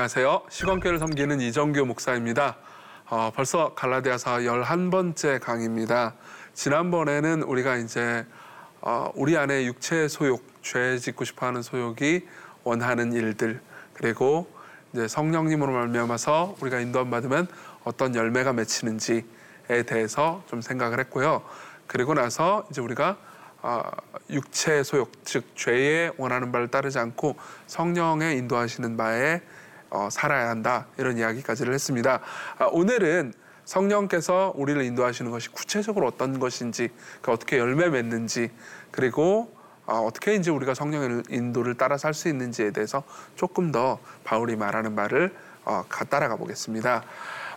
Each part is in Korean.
안녕하세요. 시건교를 섬기는 이정규 목사입니다. 어, 벌써 갈라디아서 11번째 강의입니다. 지난번에는 우리가 이제 어, 우리 안에 육체의 소욕, 죄 짓고 싶어하는 소욕이 원하는 일들 그리고 이제 성령님으로 말미암아서 우리가 인도함 받으면 어떤 열매가 맺히는지에 대해서 좀 생각을 했고요. 그리고 나서 이제 우리가 아, 육체의 소욕, 즉 죄의 원하는 바를 따르지 않고 성령의 인도하시는 바에 어, 살아야 한다 이런 이야기까지를 했습니다. 아, 오늘은 성령께서 우리를 인도하시는 것이 구체적으로 어떤 것인지, 그 어떻게 열매 맺는지, 그리고 어, 어떻게 이제 우리가 성령의 인도를 따라 살 수 있는지에 대해서 조금 더 바울이 말하는 말을 어, 따라가 보겠습니다.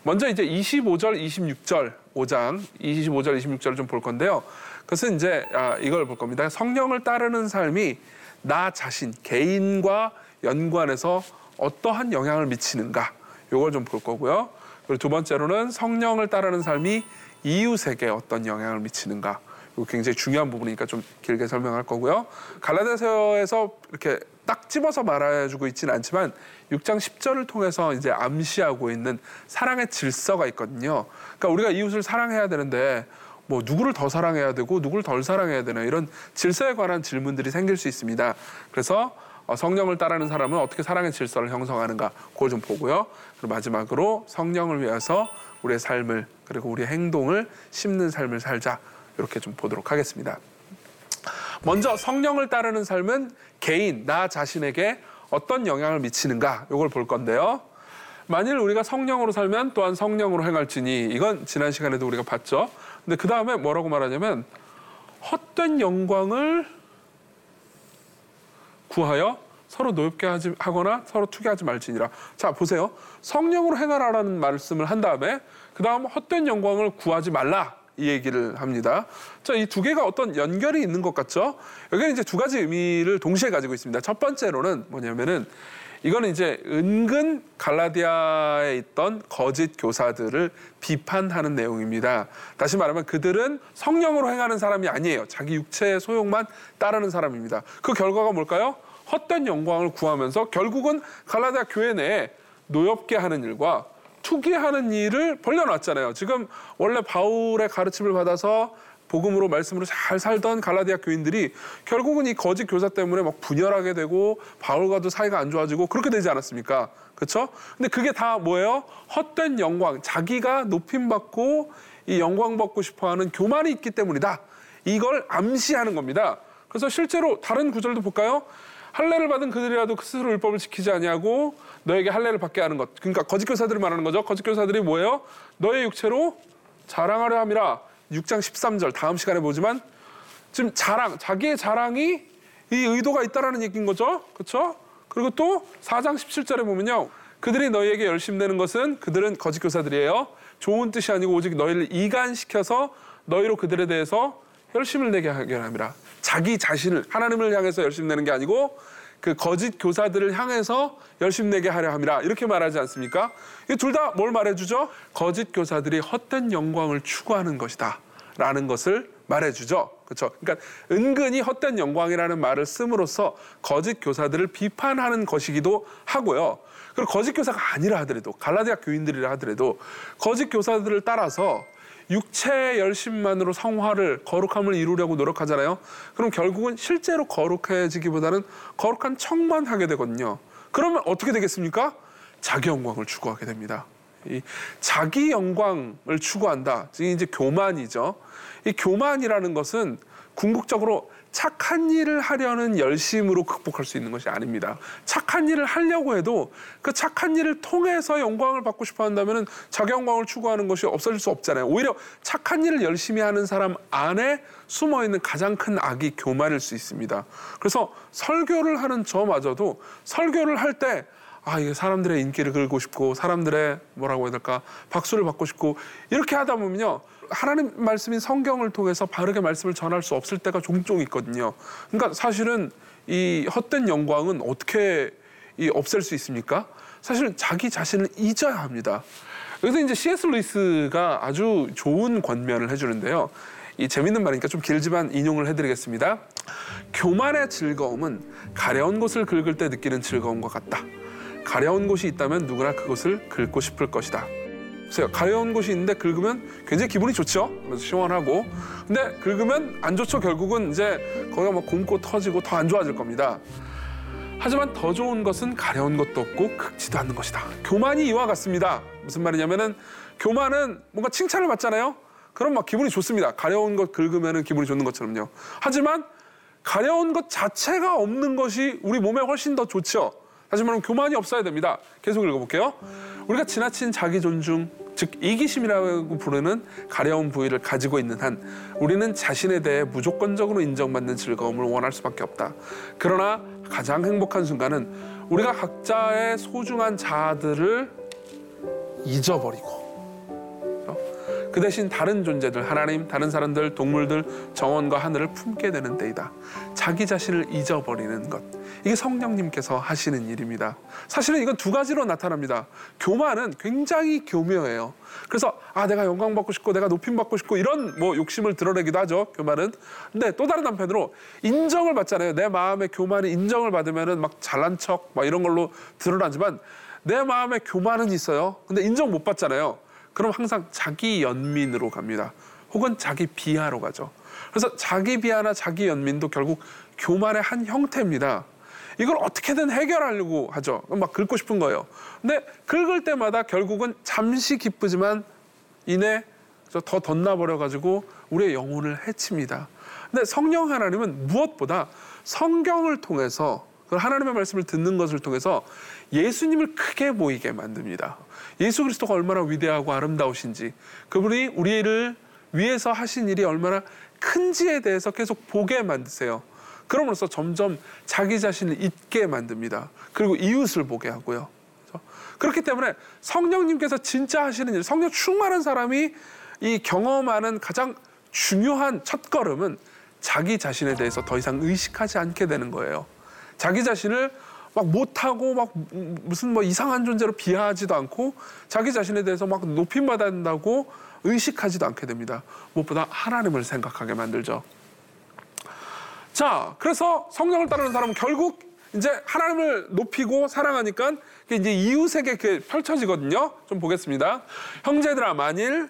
먼저 이제 25절, 26절, 5장 25절, 26절을 좀 볼 건데요. 그것은 이제 아, 이걸 볼 겁니다. 성령을 따르는 삶이 나 자신, 개인과 연관해서 어떠한 영향을 미치는가, 이걸 좀 볼 거고요. 그리고 두 번째로는 성령을 따르는 삶이 이웃에게 어떤 영향을 미치는가. 이거 굉장히 중요한 부분이니까 좀 길게 설명할 거고요. 갈라디아서에서 이렇게 딱 집어서 말해주고 있지는 않지만 6장 10절을 통해서 이제 암시하고 있는 사랑의 질서가 있거든요. 그러니까 우리가 이웃을 사랑해야 되는데 뭐 누구를 더 사랑해야 되고 누구를 덜 사랑해야 되나 이런 질서에 관한 질문들이 생길 수 있습니다. 그래서 어, 성령을 따르는 사람은 어떻게 사랑의 질서를 형성하는가 그걸 좀 보고요. 그리고 마지막으로 성령을 위해서 우리의 삶을 그리고 우리의 행동을 심는 삶을 살자 이렇게 좀 보도록 하겠습니다. 먼저 성령을 따르는 삶은 개인 나 자신에게 어떤 영향을 미치는가 이걸 볼 건데요. 만일 우리가 성령으로 살면 또한 성령으로 행할지니 이건 지난 시간에도 우리가 봤죠. 근데 그 다음에 뭐라고 말하냐면 헛된 영광을 구하여 서로 노엽게 하지, 하거나 서로 투기하지 말지니라. 자 보세요. 성령으로 행하라라는 말씀을 한 다음에 그 다음 헛된 영광을 구하지 말라. 이 얘기를 합니다. 자, 이 두 개가 어떤 연결이 있는 것 같죠? 여기는 이제 두 가지 의미를 동시에 가지고 있습니다. 첫 번째로는 뭐냐면은 이거는 이제 은근 갈라디아에 있던 거짓 교사들을 비판하는 내용입니다. 다시 말하면 그들은 성령으로 행하는 사람이 아니에요. 자기 육체의 소욕만 따르는 사람입니다. 그 결과가 뭘까요? 헛된 영광을 구하면서 결국은 갈라디아 교회 내에 노엽게 하는 일과 투기하는 일을 벌려놨잖아요. 지금 원래 바울의 가르침을 받아서 복음으로 말씀으로 잘 살던 갈라디아 교인들이 결국은 이 거짓 교사 때문에 막 분열하게 되고 바울과도 사이가 안 좋아지고 그렇게 되지 않았습니까? 그렇죠? 근데 그게 다 뭐예요? 헛된 영광, 자기가 높임 받고 이 영광 받고 싶어하는 교만이 있기 때문이다. 이걸 암시하는 겁니다. 그래서 실제로 다른 구절도 볼까요? 할례를 받은 그들이라도 스스로 율법을 지키지 아니하고 너에게 할례를 받게 하는 것. 그러니까 거짓 교사들을 말하는 거죠. 거짓 교사들이 뭐예요? 너의 육체로 자랑하려 함이라. 6장 13절 다음 시간에 보지만 지금 자랑, 자기의 자랑이 이 의도가 있다라는 얘기인 거죠. 그렇죠? 그리고 또 4장 17절에 보면요. 그들이 너희에게 열심 내는 것은 그들은 거짓 교사들이에요. 좋은 뜻이 아니고 오직 너희를 이간시켜서 너희로 그들에 대해서 열심을 내게 하게 합니다. 자기 자신을 하나님을 향해서 열심 내는 게 아니고 그 거짓 교사들을 향해서 열심 내게 하려 함이라 이렇게 말하지 않습니까? 이 둘 다 뭘 말해주죠? 거짓 교사들이 헛된 영광을 추구하는 것이다. 라는 것을 말해주죠. 그렇죠? 그러니까 은근히 헛된 영광이라는 말을 씀으로써 거짓 교사들을 비판하는 것이기도 하고요. 그리고 거짓 교사가 아니라 하더라도 갈라디아 교인들이라 하더라도 거짓 교사들을 따라서 육체의 열심만으로 성화를 거룩함을 이루려고 노력하잖아요. 그럼 결국은 실제로 거룩해지기보다는 거룩한 척만 하게 되거든요. 그러면 어떻게 되겠습니까? 자기 영광을 추구하게 됩니다. 이 자기 영광을 추구한다. 이제 교만이죠. 이 교만이라는 것은 궁극적으로 착한 일을 하려는 열심으로 극복할 수 있는 것이 아닙니다. 착한 일을 하려고 해도 그 착한 일을 통해서 영광을 받고 싶어 한다면 자기 영광을 추구하는 것이 없어질 수 없잖아요. 오히려 착한 일을 열심히 하는 사람 안에 숨어 있는 가장 큰 악이 교만일 수 있습니다. 그래서 설교를 하는 저마저도 설교를 할때 아, 이게 사람들의 인기를 끌고 싶고 사람들의 뭐라고 해야 될까 박수를 받고 싶고 이렇게 하다 보면요 하나님 말씀인 성경을 통해서 바르게 말씀을 전할 수 없을 때가 종종 있거든요. 그러니까 사실은 이 헛된 영광은 어떻게 이 없앨 수 있습니까? 사실 자기 자신을 잊어야 합니다. 여기서 이제 C.S. 루이스가 아주 좋은 권면을 해주는데요. 이 재밌는 말이니까 좀 길지만 인용을 해드리겠습니다. 교만의 즐거움은 가려운 곳을 긁을 때 느끼는 즐거움과 같다. 가려운 곳이 있다면 누구나 그곳을 긁고 싶을 것이다. 보세요. 가려운 곳이 있는데 긁으면 굉장히 기분이 좋죠. 시원하고. 근데 긁으면 안 좋죠. 결국은 이제 거기가 막 곰고 터지고 더 안 좋아질 겁니다. 하지만 더 좋은 것은 가려운 것도 없고 긁지도 않는 것이다. 교만이 이와 같습니다. 무슨 말이냐면은 교만은 뭔가 칭찬을 받잖아요. 그럼 막 기분이 좋습니다. 가려운 것 긁으면은 기분이 좋는 것처럼요. 하지만 가려운 것 자체가 없는 것이 우리 몸에 훨씬 더 좋죠. 말하면 교만이 없어야 됩니다. 계속 읽어볼게요. 우리가 지나친 자기 존중, 즉 이기심이라고 부르는 가려운 부위를 가지고 있는 한 우리는 자신에 대해 무조건적으로 인정받는 즐거움을 원할 수밖에 없다. 그러나 가장 행복한 순간은 우리가 각자의 소중한 자아들을 잊어버리고 그 대신 다른 존재들, 하나님, 다른 사람들, 동물들, 정원과 하늘을 품게 되는 때이다. 자기 자신을 잊어버리는 것. 이게 성령님께서 하시는 일입니다. 사실은 이건 두 가지로 나타납니다. 교만은 굉장히 교묘해요. 그래서 아 내가 영광 받고 싶고 내가 높임 받고 싶고 이런 뭐 욕심을 드러내기도 하죠. 교만은. 근데 또 다른 한편으로 인정을 받잖아요. 내 마음의 교만이 인정을 받으면은 막 잘난 척 막 이런 걸로 드러나지만 내 마음의 교만은 있어요. 근데 인정 못 받잖아요. 그럼 항상 자기 연민으로 갑니다. 혹은 자기 비하로 가죠. 그래서 자기 비하나 자기 연민도 결국 교만의 한 형태입니다. 이걸 어떻게든 해결하려고 하죠. 막 긁고 싶은 거예요. 근데 긁을 때마다 결국은 잠시 기쁘지만 이내 더 덧나버려 가지고 우리의 영혼을 해칩니다. 근데 성령 하나님은 무엇보다 성경을 통해서 그 하나님의 말씀을 듣는 것을 통해서 예수님을 크게 보이게 만듭니다. 예수 그리스도가 얼마나 위대하고 아름다우신지 그분이 우리를 위해서 하신 일이 얼마나 큰지에 대해서 계속 보게 만드세요. 그럼으로써 점점 자기 자신을 잊게 만듭니다. 그리고 이웃을 보게 하고요. 그렇기 때문에 성령님께서 진짜 하시는 일, 성령 충만한 사람이 이 경험하는 가장 중요한 첫 걸음은 자기 자신에 대해서 더 이상 의식하지 않게 되는 거예요. 자기 자신을 막 못하고 막 무슨 뭐 이상한 존재로 비하하지도 않고 자기 자신에 대해서 막 높임받아야 된다고 의식하지도 않게 됩니다. 무엇보다 하나님을 생각하게 만들죠. 자, 그래서 성령을 따르는 사람은 결국 이제 하나님을 높이고 사랑하니까 이제 이웃에게 펼쳐지거든요. 좀 보겠습니다. 형제들아, 만일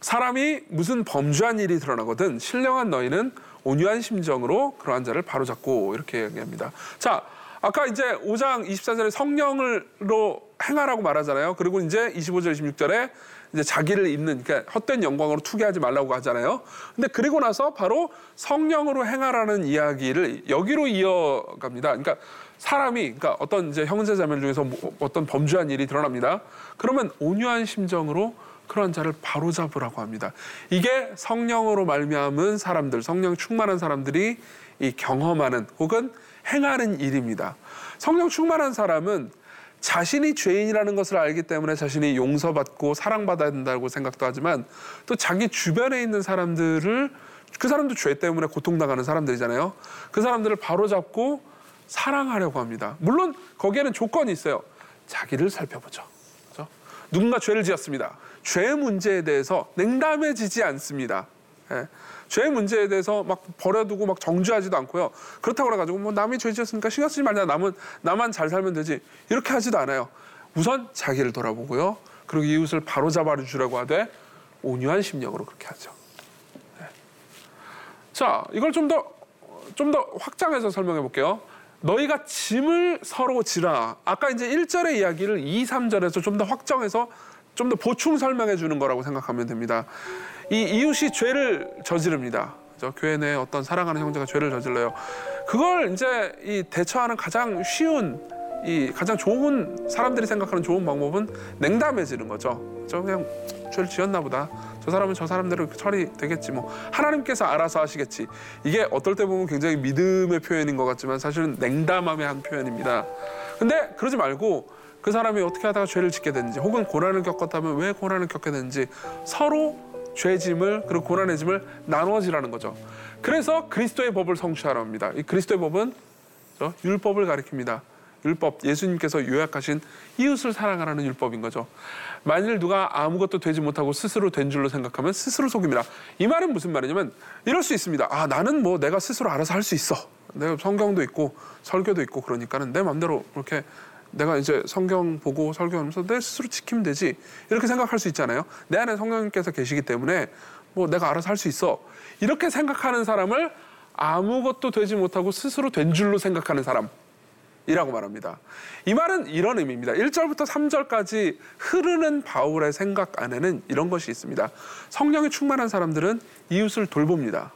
사람이 무슨 범죄한 일이 드러나거든 신령한 너희는 온유한 심정으로 그러한 자를 바로잡고 이렇게 얘기합니다. 자, 아까 이제 5장 24절에 성령으로 행하라고 말하잖아요. 그리고 이제 25절 26절에 이제 자기를 입는 그러니까 헛된 영광으로 투기하지 말라고 하잖아요. 근데 그리고 나서 바로 성령으로 행하라는 이야기를 여기로 이어갑니다. 그러니까 사람이 그러니까 어떤 이제 형제자매 중에서 뭐 어떤 범죄한 일이 드러납니다. 그러면 온유한 심정으로 그런 자를 바로잡으라고 합니다. 이게 성령으로 말미암은 사람들, 성령 충만한 사람들이 이 경험하는 혹은 행하는 일입니다. 성령 충만한 사람은 자신이 죄인이라는 것을 알기 때문에 자신이 용서받고 사랑받아야 된다고 생각도 하지만 또 자기 주변에 있는 사람들을 그 사람도 죄 때문에 고통당하는 사람들이잖아요. 그 사람들을 바로잡고 사랑하려고 합니다. 물론 거기에는 조건이 있어요. 자기를 살펴보죠. 그렇죠? 누군가 죄를 지었습니다. 죄 문제에 대해서 냉담해지지 않습니다. 예. 죄 문제에 대해서 막 버려두고 막 정죄하지도 않고요. 그렇다고 그래가지고 뭐 남이 죄 지었으니까 신경 쓰지 말자. 남은 나만 잘 살면 되지. 이렇게 하지도 않아요. 우선 자기를 돌아보고요. 그리고 이웃을 바로 잡아 주라고 하되 온유한 심령으로 그렇게 하죠. 네. 자, 이걸 좀 더 좀 더 확장해서 설명해 볼게요. 너희가 짐을 서로 지라. 아까 이제 1절의 이야기를 2, 3절에서 좀 더 확정해서 좀 더 보충 설명해 주는 거라고 생각하면 됩니다. 이 이웃이 죄를 저지릅니다. 저 교회 내 어떤 사랑하는 형제가 죄를 저질러요. 그걸 이제 이 대처하는 가장 쉬운 이 가장 좋은 사람들이 생각하는 좋은 방법은 냉담해지는 거죠. 저 그냥 죄를 지었나 보다. 저 사람은 저 사람대로 처리되겠지 뭐 하나님께서 알아서 하시겠지. 이게 어떨 때 보면 굉장히 믿음의 표현인 것 같지만 사실은 냉담함의 한 표현입니다. 근데 그러지 말고 그 사람이 어떻게 하다가 죄를 짓게 됐는지 혹은 고난을 겪었다면 왜 고난을 겪게 됐는지 서로 죄짐을 그리고 고난의 짐을 나누어지라는 거죠. 그래서 그리스도의 법을 성취하라 합니다. 이 그리스도의 법은 율법을 가리킵니다. 율법, 예수님께서 요약하신 이웃을 사랑하라는 율법인 거죠. 만일 누가 아무것도 되지 못하고 스스로 된 줄로 생각하면 스스로 속입니다. 이 말은 무슨 말이냐면 이럴 수 있습니다. 아, 나는 뭐 내가 스스로 알아서 할 수 있어. 내가 성경도 있고 설교도 있고 그러니까는 내 마음대로 그렇게 내가 이제 성경 보고 설교하면서 내 스스로 지키면 되지 이렇게 생각할 수 있잖아요. 내 안에 성령님께서 계시기 때문에 뭐 내가 알아서 할 수 있어 이렇게 생각하는 사람을 아무것도 되지 못하고 스스로 된 줄로 생각하는 사람 이라고 말합니다. 이 말은 이런 의미입니다. 1절부터 3절까지 흐르는 바울의 생각 안에는 이런 것이 있습니다. 성령이 충만한 사람들은 이웃을 돌봅니다.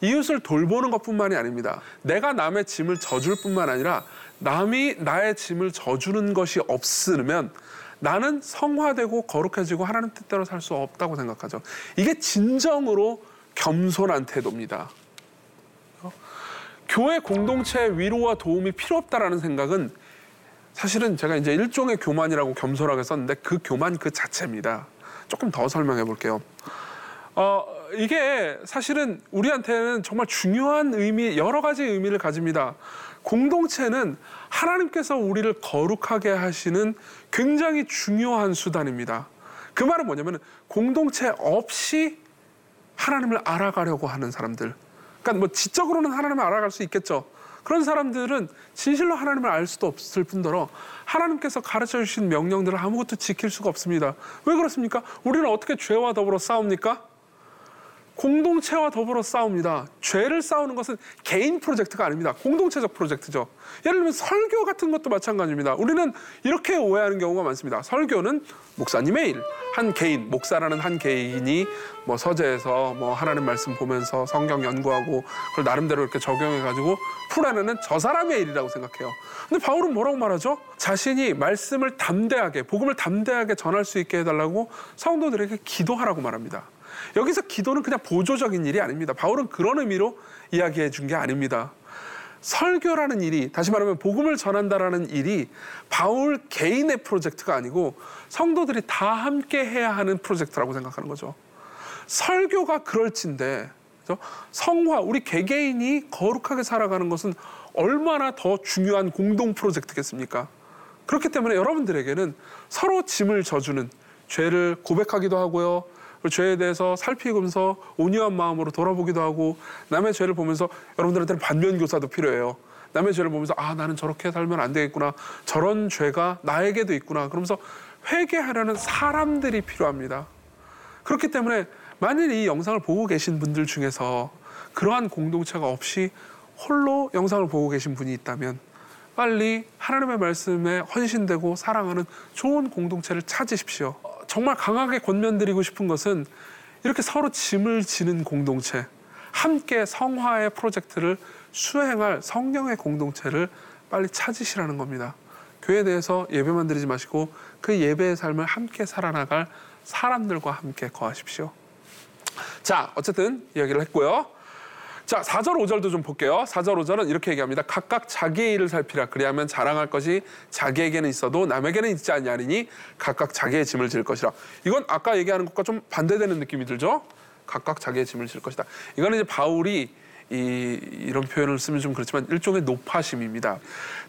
이웃을 돌보는 것 뿐만이 아닙니다. 내가 남의 짐을 져줄 뿐만 아니라 남이 나의 짐을 져주는 것이 없으면 나는 성화되고 거룩해지고 하나님 뜻대로 살 수 없다고 생각하죠. 이게 진정으로 겸손한 태도입니다. 교회 공동체의 위로와 도움이 필요 없다라는 생각은 사실은 제가 이제 일종의 교만이라고 겸손하게 썼는데 그 교만 그 자체입니다. 조금 더 설명해 볼게요. 어, 이게 사실은 우리한테는 정말 중요한 의미, 여러 가지 의미를 가집니다. 공동체는 하나님께서 우리를 거룩하게 하시는 굉장히 중요한 수단입니다. 그 말은 뭐냐면 공동체 없이 하나님을 알아가려고 하는 사람들. 그러니까 뭐 지적으로는 하나님을 알아갈 수 있겠죠. 그런 사람들은 진실로 하나님을 알 수도 없을 뿐더러 하나님께서 가르쳐 주신 명령들을 아무것도 지킬 수가 없습니다. 왜 그렇습니까? 우리는 어떻게 죄와 더불어 싸웁니까? 공동체와 더불어 싸웁니다. 죄를 싸우는 것은 개인 프로젝트가 아닙니다. 공동체적 프로젝트죠. 예를 들면 설교 같은 것도 마찬가지입니다. 우리는 이렇게 오해하는 경우가 많습니다. 설교는 목사님의 일, 한 개인, 목사라는 한 개인이 뭐 서재에서 뭐 하나님 말씀 보면서 성경 연구하고 그걸 나름대로 이렇게 적용해가지고 풀어내는 저 사람의 일이라고 생각해요. 근데 바울은 뭐라고 말하죠? 자신이 말씀을 담대하게, 복음을 담대하게 전할 수 있게 해달라고 성도들에게 기도하라고 말합니다. 여기서 기도는 그냥 보조적인 일이 아닙니다. 바울은 그런 의미로 이야기해 준 게 아닙니다. 설교라는 일이 다시 말하면 복음을 전한다라는 일이 바울 개인의 프로젝트가 아니고 성도들이 다 함께 해야 하는 프로젝트라고 생각하는 거죠. 설교가 그럴진데 성화 우리 개개인이 거룩하게 살아가는 것은 얼마나 더 중요한 공동 프로젝트겠습니까? 그렇기 때문에 여러분들에게는 서로 짐을 져주는 죄를 고백하기도 하고요. 그 죄에 대해서 살피면서 온유한 마음으로 돌아보기도 하고 남의 죄를 보면서 여러분들한테는 반면 교사도 필요해요. 남의 죄를 보면서 아 나는 저렇게 살면 안 되겠구나 저런 죄가 나에게도 있구나 그러면서 회개하려는 사람들이 필요합니다. 그렇기 때문에 만일 이 영상을 보고 계신 분들 중에서 그러한 공동체가 없이 홀로 영상을 보고 계신 분이 있다면 빨리 하나님의 말씀에 헌신되고 사랑하는 좋은 공동체를 찾으십시오. 정말 강하게 권면드리고 싶은 것은 이렇게 서로 짐을 지는 공동체, 함께 성화의 프로젝트를 수행할 성령의 공동체를 빨리 찾으시라는 겁니다. 교회에 대해서 예배만 드리지 마시고 그 예배의 삶을 함께 살아나갈 사람들과 함께 거하십시오. 자, 어쨌든 이야기를 했고요. 자, 4절, 5절도 좀 볼게요. 4절, 5절은 이렇게 얘기합니다. 각각 자기의 일을 살피라. 그리하면 자랑할 것이 자기에게는 있어도 남에게는 있지 않냐니 각각 자기의 짐을 질 것이라. 이건 아까 얘기하는 것과 좀 반대되는 느낌이 들죠? 각각 자기의 짐을 질 것이다. 이거는 이제 바울이 이, 이런 표현을 쓰면 좀 그렇지만 일종의 노파심입니다.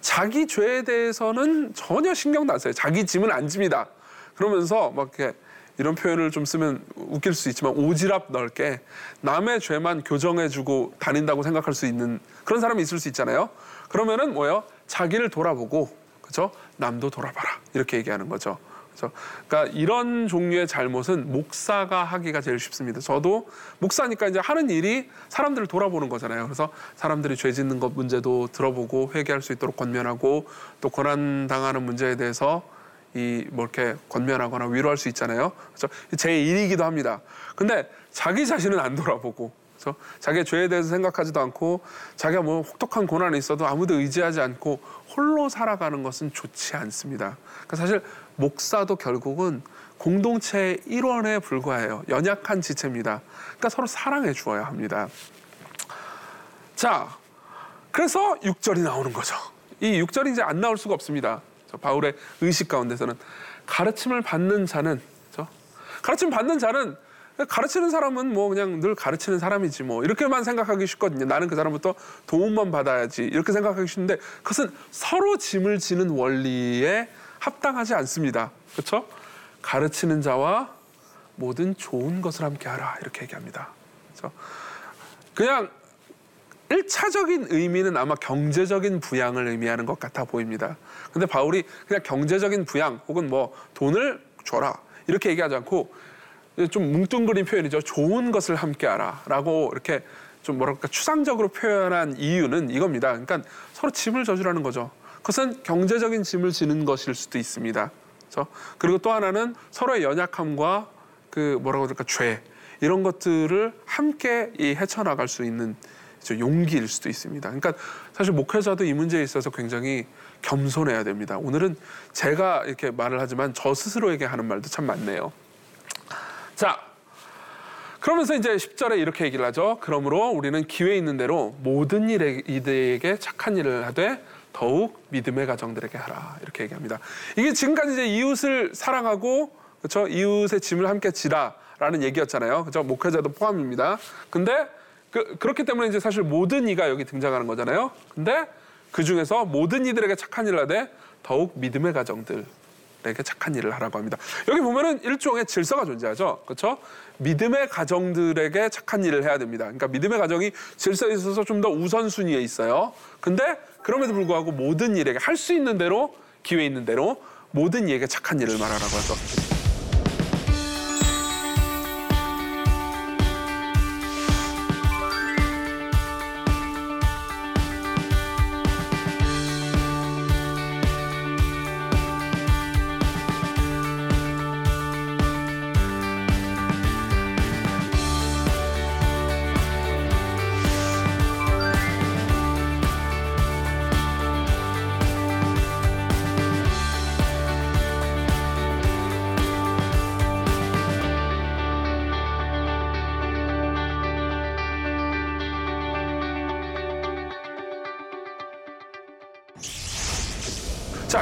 자기 죄에 대해서는 전혀 신경도 안 써요. 자기 짐은 안 집니다. 그러면서 막 이렇게 이런 표현을 좀 쓰면 웃길 수 있지만 오지랖 넓게 남의 죄만 교정해주고 다닌다고 생각할 수 있는 그런 사람이 있을 수 있잖아요. 그러면은 뭐예요? 자기를 돌아보고 그죠? 남도 돌아봐라 이렇게 얘기하는 거죠. 그죠? 그러니까 이런 종류의 잘못은 목사가 하기가 제일 쉽습니다. 저도 목사니까 이제 하는 일이 사람들을 돌아보는 거잖아요. 그래서 사람들이 죄 짓는 것 문제도 들어보고 회개할 수 있도록 권면하고 또 고난 당하는 문제에 대해서 이 뭐 이렇게 권면하거나 위로할 수 있잖아요. 그래서 제 일이기도 합니다. 근데 자기 자신은 안 돌아보고 그래서 자기의 죄에 대해서 생각하지도 않고 자기가 뭐 혹독한 고난이 있어도 아무도 의지하지 않고 홀로 살아가는 것은 좋지 않습니다. 그러니까 사실 목사도 결국은 공동체의 일원에 불과해요. 연약한 지체입니다. 그러니까 서로 사랑해 주어야 합니다. 자, 그래서 6절이 나오는 거죠. 이 6절이 이제 안 나올 수가 없습니다. 바울의 의식 가운데서는 가르침을 받는 자는 저 가르침 받는 자는 가르치는 사람은 뭐 그냥 늘 가르치는 사람이지 뭐 이렇게만 생각하기 쉽거든요. 나는 그 사람부터 도움만 받아야지 이렇게 생각하기 쉽은데 그것은 서로 짐을 지는 원리에 합당하지 않습니다. 그렇죠? 가르치는 자와 모든 좋은 것을 함께 하라 이렇게 얘기합니다. 그렇죠? 그냥 일차적인 의미는 아마 경제적인 부양을 의미하는 것 같아 보입니다. 근데 바울이 그냥 경제적인 부양 혹은 뭐 돈을 줘라 이렇게 얘기하지 않고 좀 뭉뚱그린 표현이죠. 좋은 것을 함께하라라고 이렇게 좀 뭐랄까 추상적으로 표현한 이유는 이겁니다. 그러니까 서로 짐을 져주라는 거죠. 그것은 경제적인 짐을 지는 것일 수도 있습니다. 그렇죠? 그리고 또 하나는 서로의 연약함과 그 뭐라고 할까 죄 이런 것들을 함께 이 헤쳐나갈 수 있는 용기일 수도 있습니다. 그러니까 사실 목회자도 이 문제에 있어서 굉장히 겸손해야 됩니다. 오늘은 제가 이렇게 말을 하지만 저 스스로에게 하는 말도 참 많네요. 자, 그러면서 이제 10절에 이렇게 얘기를 하죠. 그러므로 우리는 기회 있는 대로 모든 일에 이들에게 착한 일을 하되 더욱 믿음의 가정들에게 하라. 이렇게 얘기합니다. 이게 지금까지 이제 이웃을 사랑하고 그렇죠? 이웃의 짐을 함께 지라 라는 얘기였잖아요. 그렇죠? 목회자도 포함입니다. 근데 그, 그렇기 때문에 이제 사실 모든 이가 여기 등장하는 거잖아요. 근데 그 중에서 모든 이들에게 착한 일을 하되 더욱 믿음의 가정들에게 착한 일을 하라고 합니다. 여기 보면은 일종의 질서가 존재하죠. 그렇죠? 믿음의 가정들에게 착한 일을 해야 됩니다. 그러니까 믿음의 가정이 질서에 있어서 좀 더 우선순위에 있어요. 근데 그럼에도 불구하고 모든 일에게 할 수 있는 대로 기회 있는 대로 모든 이에게 착한 일을 말하라고 하죠.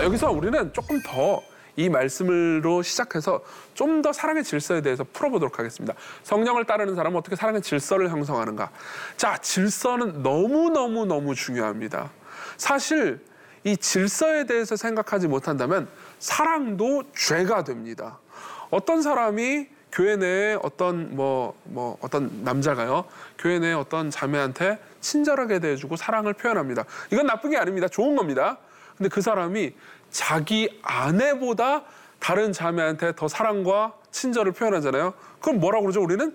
여기서 우리는 조금 더 이 말씀으로 시작해서 좀 더 사랑의 질서에 대해서 풀어보도록 하겠습니다. 성령을 따르는 사람은 어떻게 사랑의 질서를 형성하는가? 자, 질서는 너무너무너무 중요합니다. 사실 이 질서에 대해서 생각하지 못한다면 사랑도 죄가 됩니다. 어떤 사람이 교회 내에 어떤 뭐, 뭐 어떤 남자가요, 교회 내에 어떤 자매한테 친절하게 대해주고 사랑을 표현합니다. 이건 나쁜 게 아닙니다. 좋은 겁니다. 근데 그 사람이 자기 아내보다 다른 자매한테 더 사랑과 친절을 표현하잖아요. 그럼 뭐라고 그러죠? 우리는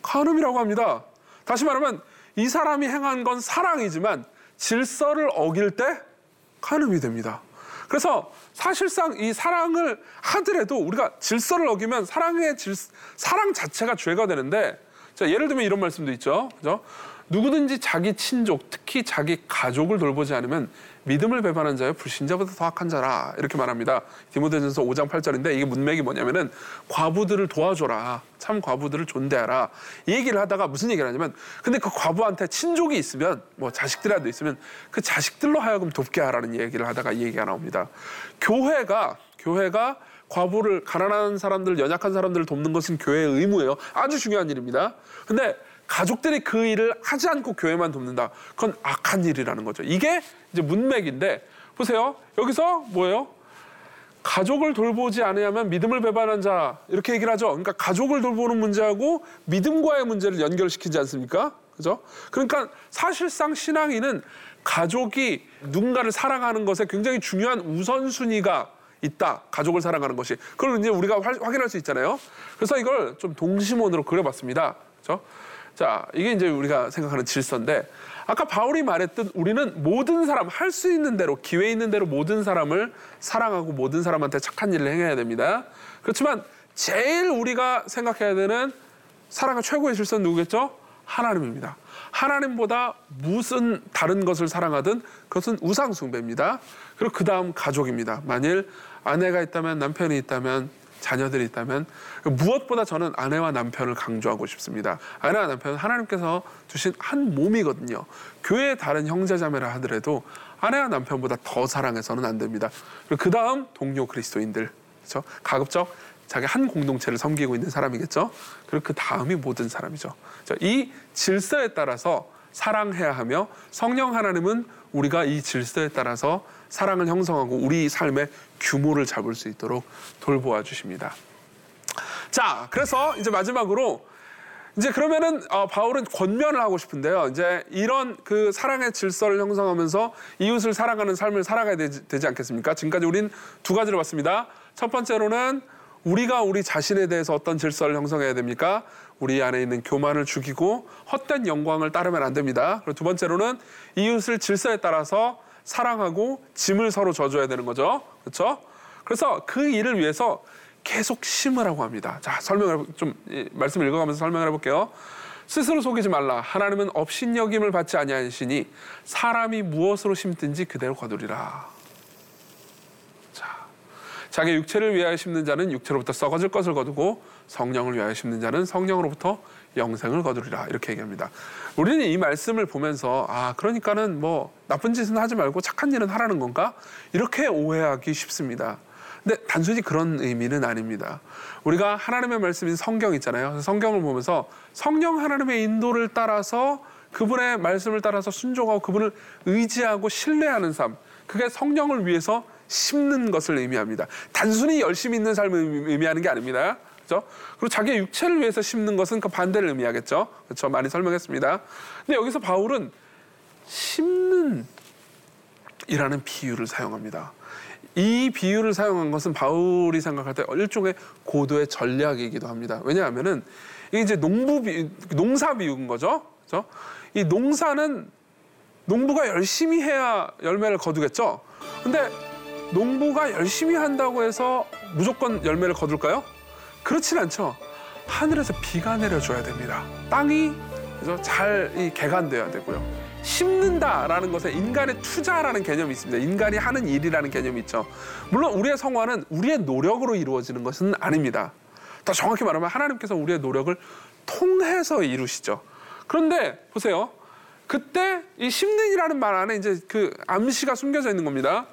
간음이라고 합니다. 다시 말하면 이 사람이 행한 건 사랑이지만 질서를 어길 때 간음이 됩니다. 그래서 사실상 이 사랑을 하더라도 우리가 질서를 어기면 사랑의 질, 사랑 자체가 죄가 되는데 자, 예를 들면 이런 말씀도 있죠. 그죠? 누구든지 자기 친족, 특히 자기 가족을 돌보지 않으면 믿음을 배반한 자여 불신자보다 더 악한 자라 이렇게 말합니다. 디모데전서 5장 8절인데 이게 문맥이 뭐냐면은 과부들을 도와줘라. 참 과부들을 존대하라. 이 얘기를 하다가 무슨 얘기를 하냐면 근데 그 과부한테 친족이 있으면 뭐 자식들이라도 있으면 그 자식들로 하여금 돕게 하라는 얘기를 하다가 이 얘기가 나옵니다. 교회가 교회가 과부를 가난한 사람들, 연약한 사람들을 돕는 것은 교회의 의무예요. 아주 중요한 일입니다. 근데 가족들이 그 일을 하지 않고 교회만 돕는다. 그건 악한 일이라는 거죠. 이게 이제 문맥인데 보세요. 여기서 뭐예요? 가족을 돌보지 않으면 믿음을 배반한 자 이렇게 얘기를 하죠. 그러니까 가족을 돌보는 문제하고 믿음과의 문제를 연결시키지 않습니까? 그죠? 그러니까 사실상 신앙인은 가족이 누군가를 사랑하는 것에 굉장히 중요한 우선순위가 있다. 가족을 사랑하는 것이. 그걸 이제 우리가 확인할 수 있잖아요. 그래서 이걸 좀 동심원으로 그려봤습니다. 그죠? 자, 이게 이제 우리가 생각하는 질서인데 아까 바울이 말했듯 우리는 모든 사람 할 수 있는 대로 기회 있는 대로 모든 사람을 사랑하고 모든 사람한테 착한 일을 행해야 됩니다. 그렇지만 제일 우리가 생각해야 되는 사랑의 최고의 질서는 누구겠죠? 하나님입니다. 하나님보다 무슨 다른 것을 사랑하든 그것은 우상 숭배입니다. 그리고 그 다음 가족입니다. 만일 아내가 있다면 남편이 있다면 자녀들이 있다면 무엇보다 저는 아내와 남편을 강조하고 싶습니다. 아내와 남편은 하나님께서 주신 한 몸이거든요. 교회의 다른 형제자매라 하더라도 아내와 남편보다 더 사랑해서는 안 됩니다. 그 다음 동료 그리스도인들, 그렇죠? 가급적 자기 한 공동체를 섬기고 있는 사람이겠죠. 그리고 그 다음이 모든 사람이죠. 이 질서에 따라서 사랑해야 하며 성령 하나님은 우리가 이 질서에 따라서 사랑을 형성하고 우리 삶의 규모를 잡을 수 있도록 돌보아 주십니다. 자, 그래서 이제 마지막으로 이제 그러면은 어, 바울은 권면을 하고 싶은데요. 이제 이런 그 사랑의 질서를 형성하면서 이웃을 사랑하는 삶을 살아가야 되지, 되지 않겠습니까? 지금까지 우린 두 가지를 봤습니다. 첫 번째로는 우리가 우리 자신에 대해서 어떤 질서를 형성해야 됩니까? 우리 안에 있는 교만을 죽이고 헛된 영광을 따르면 안 됩니다. 그리고 두 번째로는 이웃을 질서에 따라서 사랑하고 짐을 서로 져줘야 되는 거죠. 그렇죠? 그래서 그 일을 위해서 계속 심으라고 합니다. 자, 설명을 좀 이, 말씀 읽어가면서 설명을 해볼게요. 스스로 속이지 말라. 하나님은 업신여김을 받지 아니하시니 사람이 무엇으로 심든지 그대로 거두리라. 자, 자기 육체를 위하여 심는 자는 육체로부터 썩어질 것을 거두고 성령을 위하여 심는 자는 성령으로부터 영생을 거두리라 이렇게 얘기합니다. 우리는 이 말씀을 보면서 아 그러니까는 뭐 나쁜 짓은 하지 말고 착한 일은 하라는 건가 이렇게 오해하기 쉽습니다. 근데 단순히 그런 의미는 아닙니다. 우리가 하나님의 말씀인 성경 있잖아요. 성경을 보면서 성령 하나님의 인도를 따라서 그분의 말씀을 따라서 순종하고 그분을 의지하고 신뢰하는 삶. 그게 성령을 위해서 심는 것을 의미합니다. 단순히 열심히 있는 삶을 의미하는 게 아닙니다. 그렇죠? 그리고 자기의 육체를 위해서 심는 것은 그 반대를 의미하겠죠. 그렇죠? 많이 설명했습니다. 근데 여기서 바울은 심는 이라는 비유를 사용합니다. 이 비유를 사용한 것은 바울이 생각할 때 일종의 고도의 전략이기도 합니다. 왜냐하면은 이게 이제 농부 비, 농사 비유인 거죠. 그렇죠? 이 농사는 농부가 열심히 해야 열매를 거두겠죠. 근데 농부가 열심히 한다고 해서 무조건 열매를 거둘까요? 그렇진 않죠. 하늘에서 비가 내려줘야 됩니다. 땅이 그래서 잘 개간돼야 되고요. 심는다라는 것에 인간의 투자라는 개념이 있습니다. 인간이 하는 일이라는 개념이 있죠. 물론 우리의 성화는 우리의 노력으로 이루어지는 것은 아닙니다. 더 정확히 말하면 하나님께서 우리의 노력을 통해서 이루시죠. 그런데 보세요. 그때 이 심는이라는 말 안에 이제 그 암시가 숨겨져 있는 겁니다.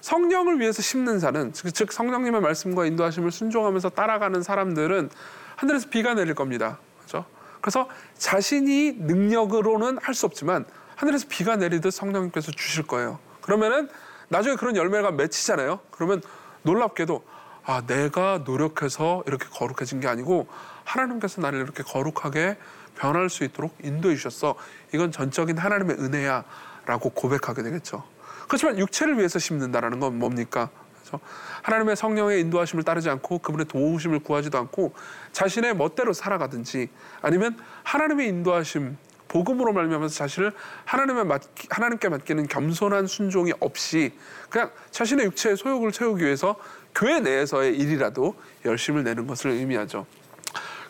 성령을 위해서 심는 자는 즉 성령님의 말씀과 인도하심을 순종하면서 따라가는 사람들은 하늘에서 비가 내릴 겁니다. 그렇죠? 그래서 자신이 능력으로는 할 수 없지만 하늘에서 비가 내리듯 성령님께서 주실 거예요. 그러면은 나중에 그런 열매가 맺히잖아요. 그러면 놀랍게도 아 내가 노력해서 이렇게 거룩해진 게 아니고 하나님께서 나를 이렇게 거룩하게 변할 수 있도록 인도해 주셨어. 이건 전적인 하나님의 은혜야라고 고백하게 되겠죠. 그렇지만 육체를 위해서 심는다라는 건 뭡니까? 그래서 하나님의 성령의 인도하심을 따르지 않고 그분의 도우심을 구하지도 않고 자신의 멋대로 살아가든지 아니면 하나님의 인도하심 복음으로 말미암아서 자신을 하나님의 맡, 하나님께 맡기는 겸손한 순종이 없이 그냥 자신의 육체의 소욕을 채우기 위해서 교회 내에서의 일이라도 열심을 내는 것을 의미하죠.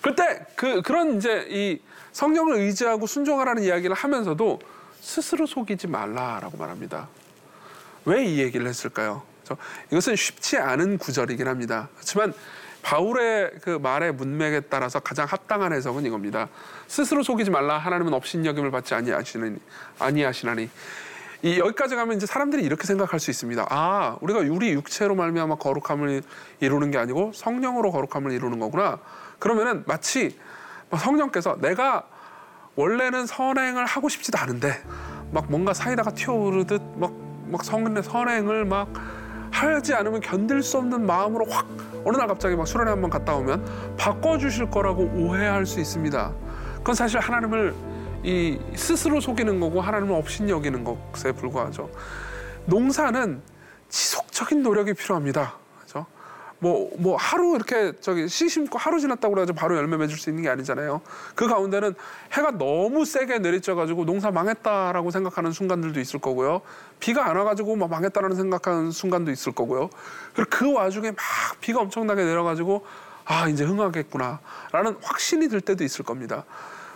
그때 그 그런 이제 이 성령을 의지하고 순종하라는 이야기를 하면서도 스스로 속이지 말라라고 말합니다. 왜 이 얘기를 했을까요? 이것은 쉽지 않은 구절이긴 합니다. 그렇지만 바울의 그 말의 문맥에 따라서 가장 합당한 해석은 이겁니다. 스스로 속이지 말라. 하나님은 업신여김을 받지 아니하시니 아니하시나니. 이 여기까지 가면 이제 사람들이 이렇게 생각할 수 있습니다. 아, 우리가 우리 육체로 말미암아 거룩함을 이루는 게 아니고 성령으로 거룩함을 이루는 거구나. 그러면은 마치 성령께서 내가 원래는 선행을 하고 싶지도 않은데 막 뭔가 사이다가 튀어오르듯 막, 막 성인의 선행을 막 하지 않으면 견딜 수 없는 마음으로 확 어느 날 갑자기 막 수련회 한번 갔다 오면 바꿔주실 거라고 오해할 수 있습니다. 그건 사실 하나님을 이 스스로 속이는 거고 하나님을 없인 여기는 것에 불과하죠. 농사는 지속적인 노력이 필요합니다. 뭐, 뭐 하루 이렇게 저기 씨 심고 하루 지났다고 그래가지고 바로 열매 맺을 수 있는 게 아니잖아요. 그 가운데는 해가 너무 세게 내리쳐가지고 농사 망했다라고 생각하는 순간들도 있을 거고요. 비가 안 와가지고 막 망했다라는 생각하는 순간도 있을 거고요. 그리고 그 와중에 막 비가 엄청나게 내려가지고 아, 이제 흥하겠구나. 라는 확신이 들 때도 있을 겁니다.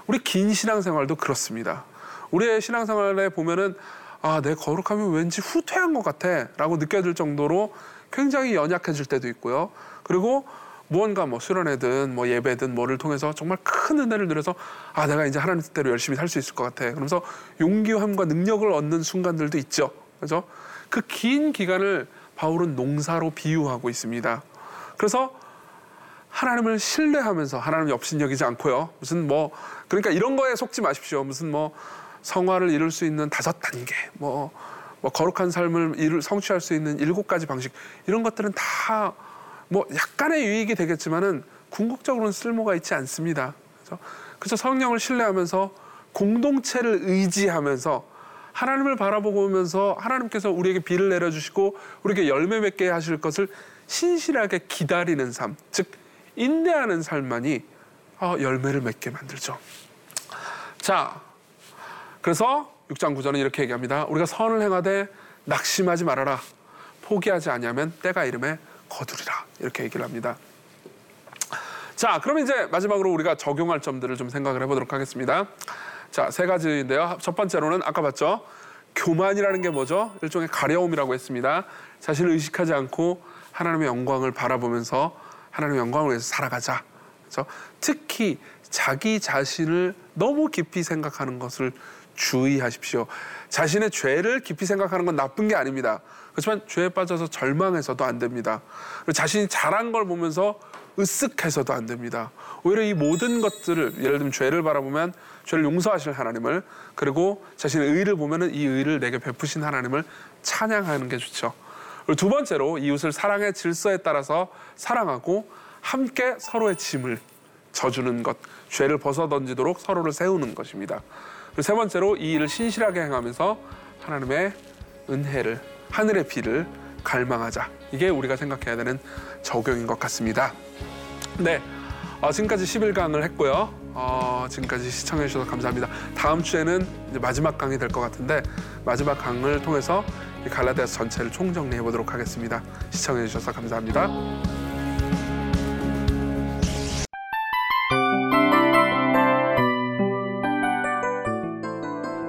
우리 긴 신앙생활도 그렇습니다. 우리의 신앙생활에 보면은 아, 내 거룩하면 왠지 후퇴한 것 같아. 라고 느껴질 정도로 굉장히 연약해질 때도 있고요. 그리고 무언가 뭐 수련회든 뭐 예배든 뭐를 통해서 정말 큰 은혜를 누려서 아 내가 이제 하나님 뜻대로 열심히 살 수 있을 것 같아. 그러면서 용기함과 능력을 얻는 순간들도 있죠. 그죠? 그 긴 기간을 바울은 농사로 비유하고 있습니다. 그래서 하나님을 신뢰하면서 하나님 엽신여기지 않고요. 무슨 뭐 그러니까 이런 거에 속지 마십시오. 무슨 뭐 성화를 이룰 수 있는 다섯 단계 뭐 뭐 거룩한 삶을 이룰 성취할 수 있는 일곱 가지 방식 이런 것들은 다 뭐 약간의 유익이 되겠지만은 궁극적으로는 쓸모가 있지 않습니다. 그래서 그래서 성령을 신뢰하면서 공동체를 의지하면서 하나님을 바라보면서 하나님께서 우리에게 비를 내려주시고 우리에게 열매 맺게 하실 것을 신실하게 기다리는 삶, 즉 인내하는 삶만이 어, 열매를 맺게 만들죠. 자, 그래서 6장 9절은 이렇게 얘기합니다. 우리가 선을 행하되 낙심하지 말아라. 포기하지 아니하면 때가 이름에 거두리라. 이렇게 얘기를 합니다. 자, 그럼 이제 마지막으로 우리가 적용할 점들을 좀 생각을 해보도록 하겠습니다. 자, 세 가지인데요. 첫 번째로는 아까 봤죠. 교만이라는 게 뭐죠? 일종의 가려움이라고 했습니다. 자신을 의식하지 않고 하나님의 영광을 바라보면서 하나님의 영광을 위해서 살아가자. 그렇죠? 특히 자기 자신을 너무 깊이 생각하는 것을 주의하십시오. 자신의 죄를 깊이 생각하는 건 나쁜 게 아닙니다. 그렇지만 죄에 빠져서 절망해서도 안 됩니다. 자신이 잘한 걸 보면서 으쓱해서도 안 됩니다. 오히려 이 모든 것들을 예를 들면 죄를 바라보면 죄를 용서하실 하나님을 그리고 자신의 의를 보면은 이 의를 내게 베푸신 하나님을 찬양하는 게 좋죠. 그리고 두 번째로 이웃을 사랑의 질서에 따라서 사랑하고 함께 서로의 짐을 져주는 것, 죄를 벗어 던지도록 서로를 세우는 것입니다. 그리고 세 번째로 이 일을 신실하게 행하면서 하나님의 은혜를 하늘의 비를 갈망하자. 이게 우리가 생각해야 되는 적용인 것 같습니다. 네. 어, 지금까지 11강을 했고요. 어, 지금까지 시청해 주셔서 감사합니다. 다음 주에는 마지막 강이 될 것 같은데 마지막 강을 통해서 갈라디아서 전체를 총정리해 보도록 하겠습니다. 시청해 주셔서 감사합니다.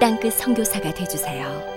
땅끝 선교사가 되주세요.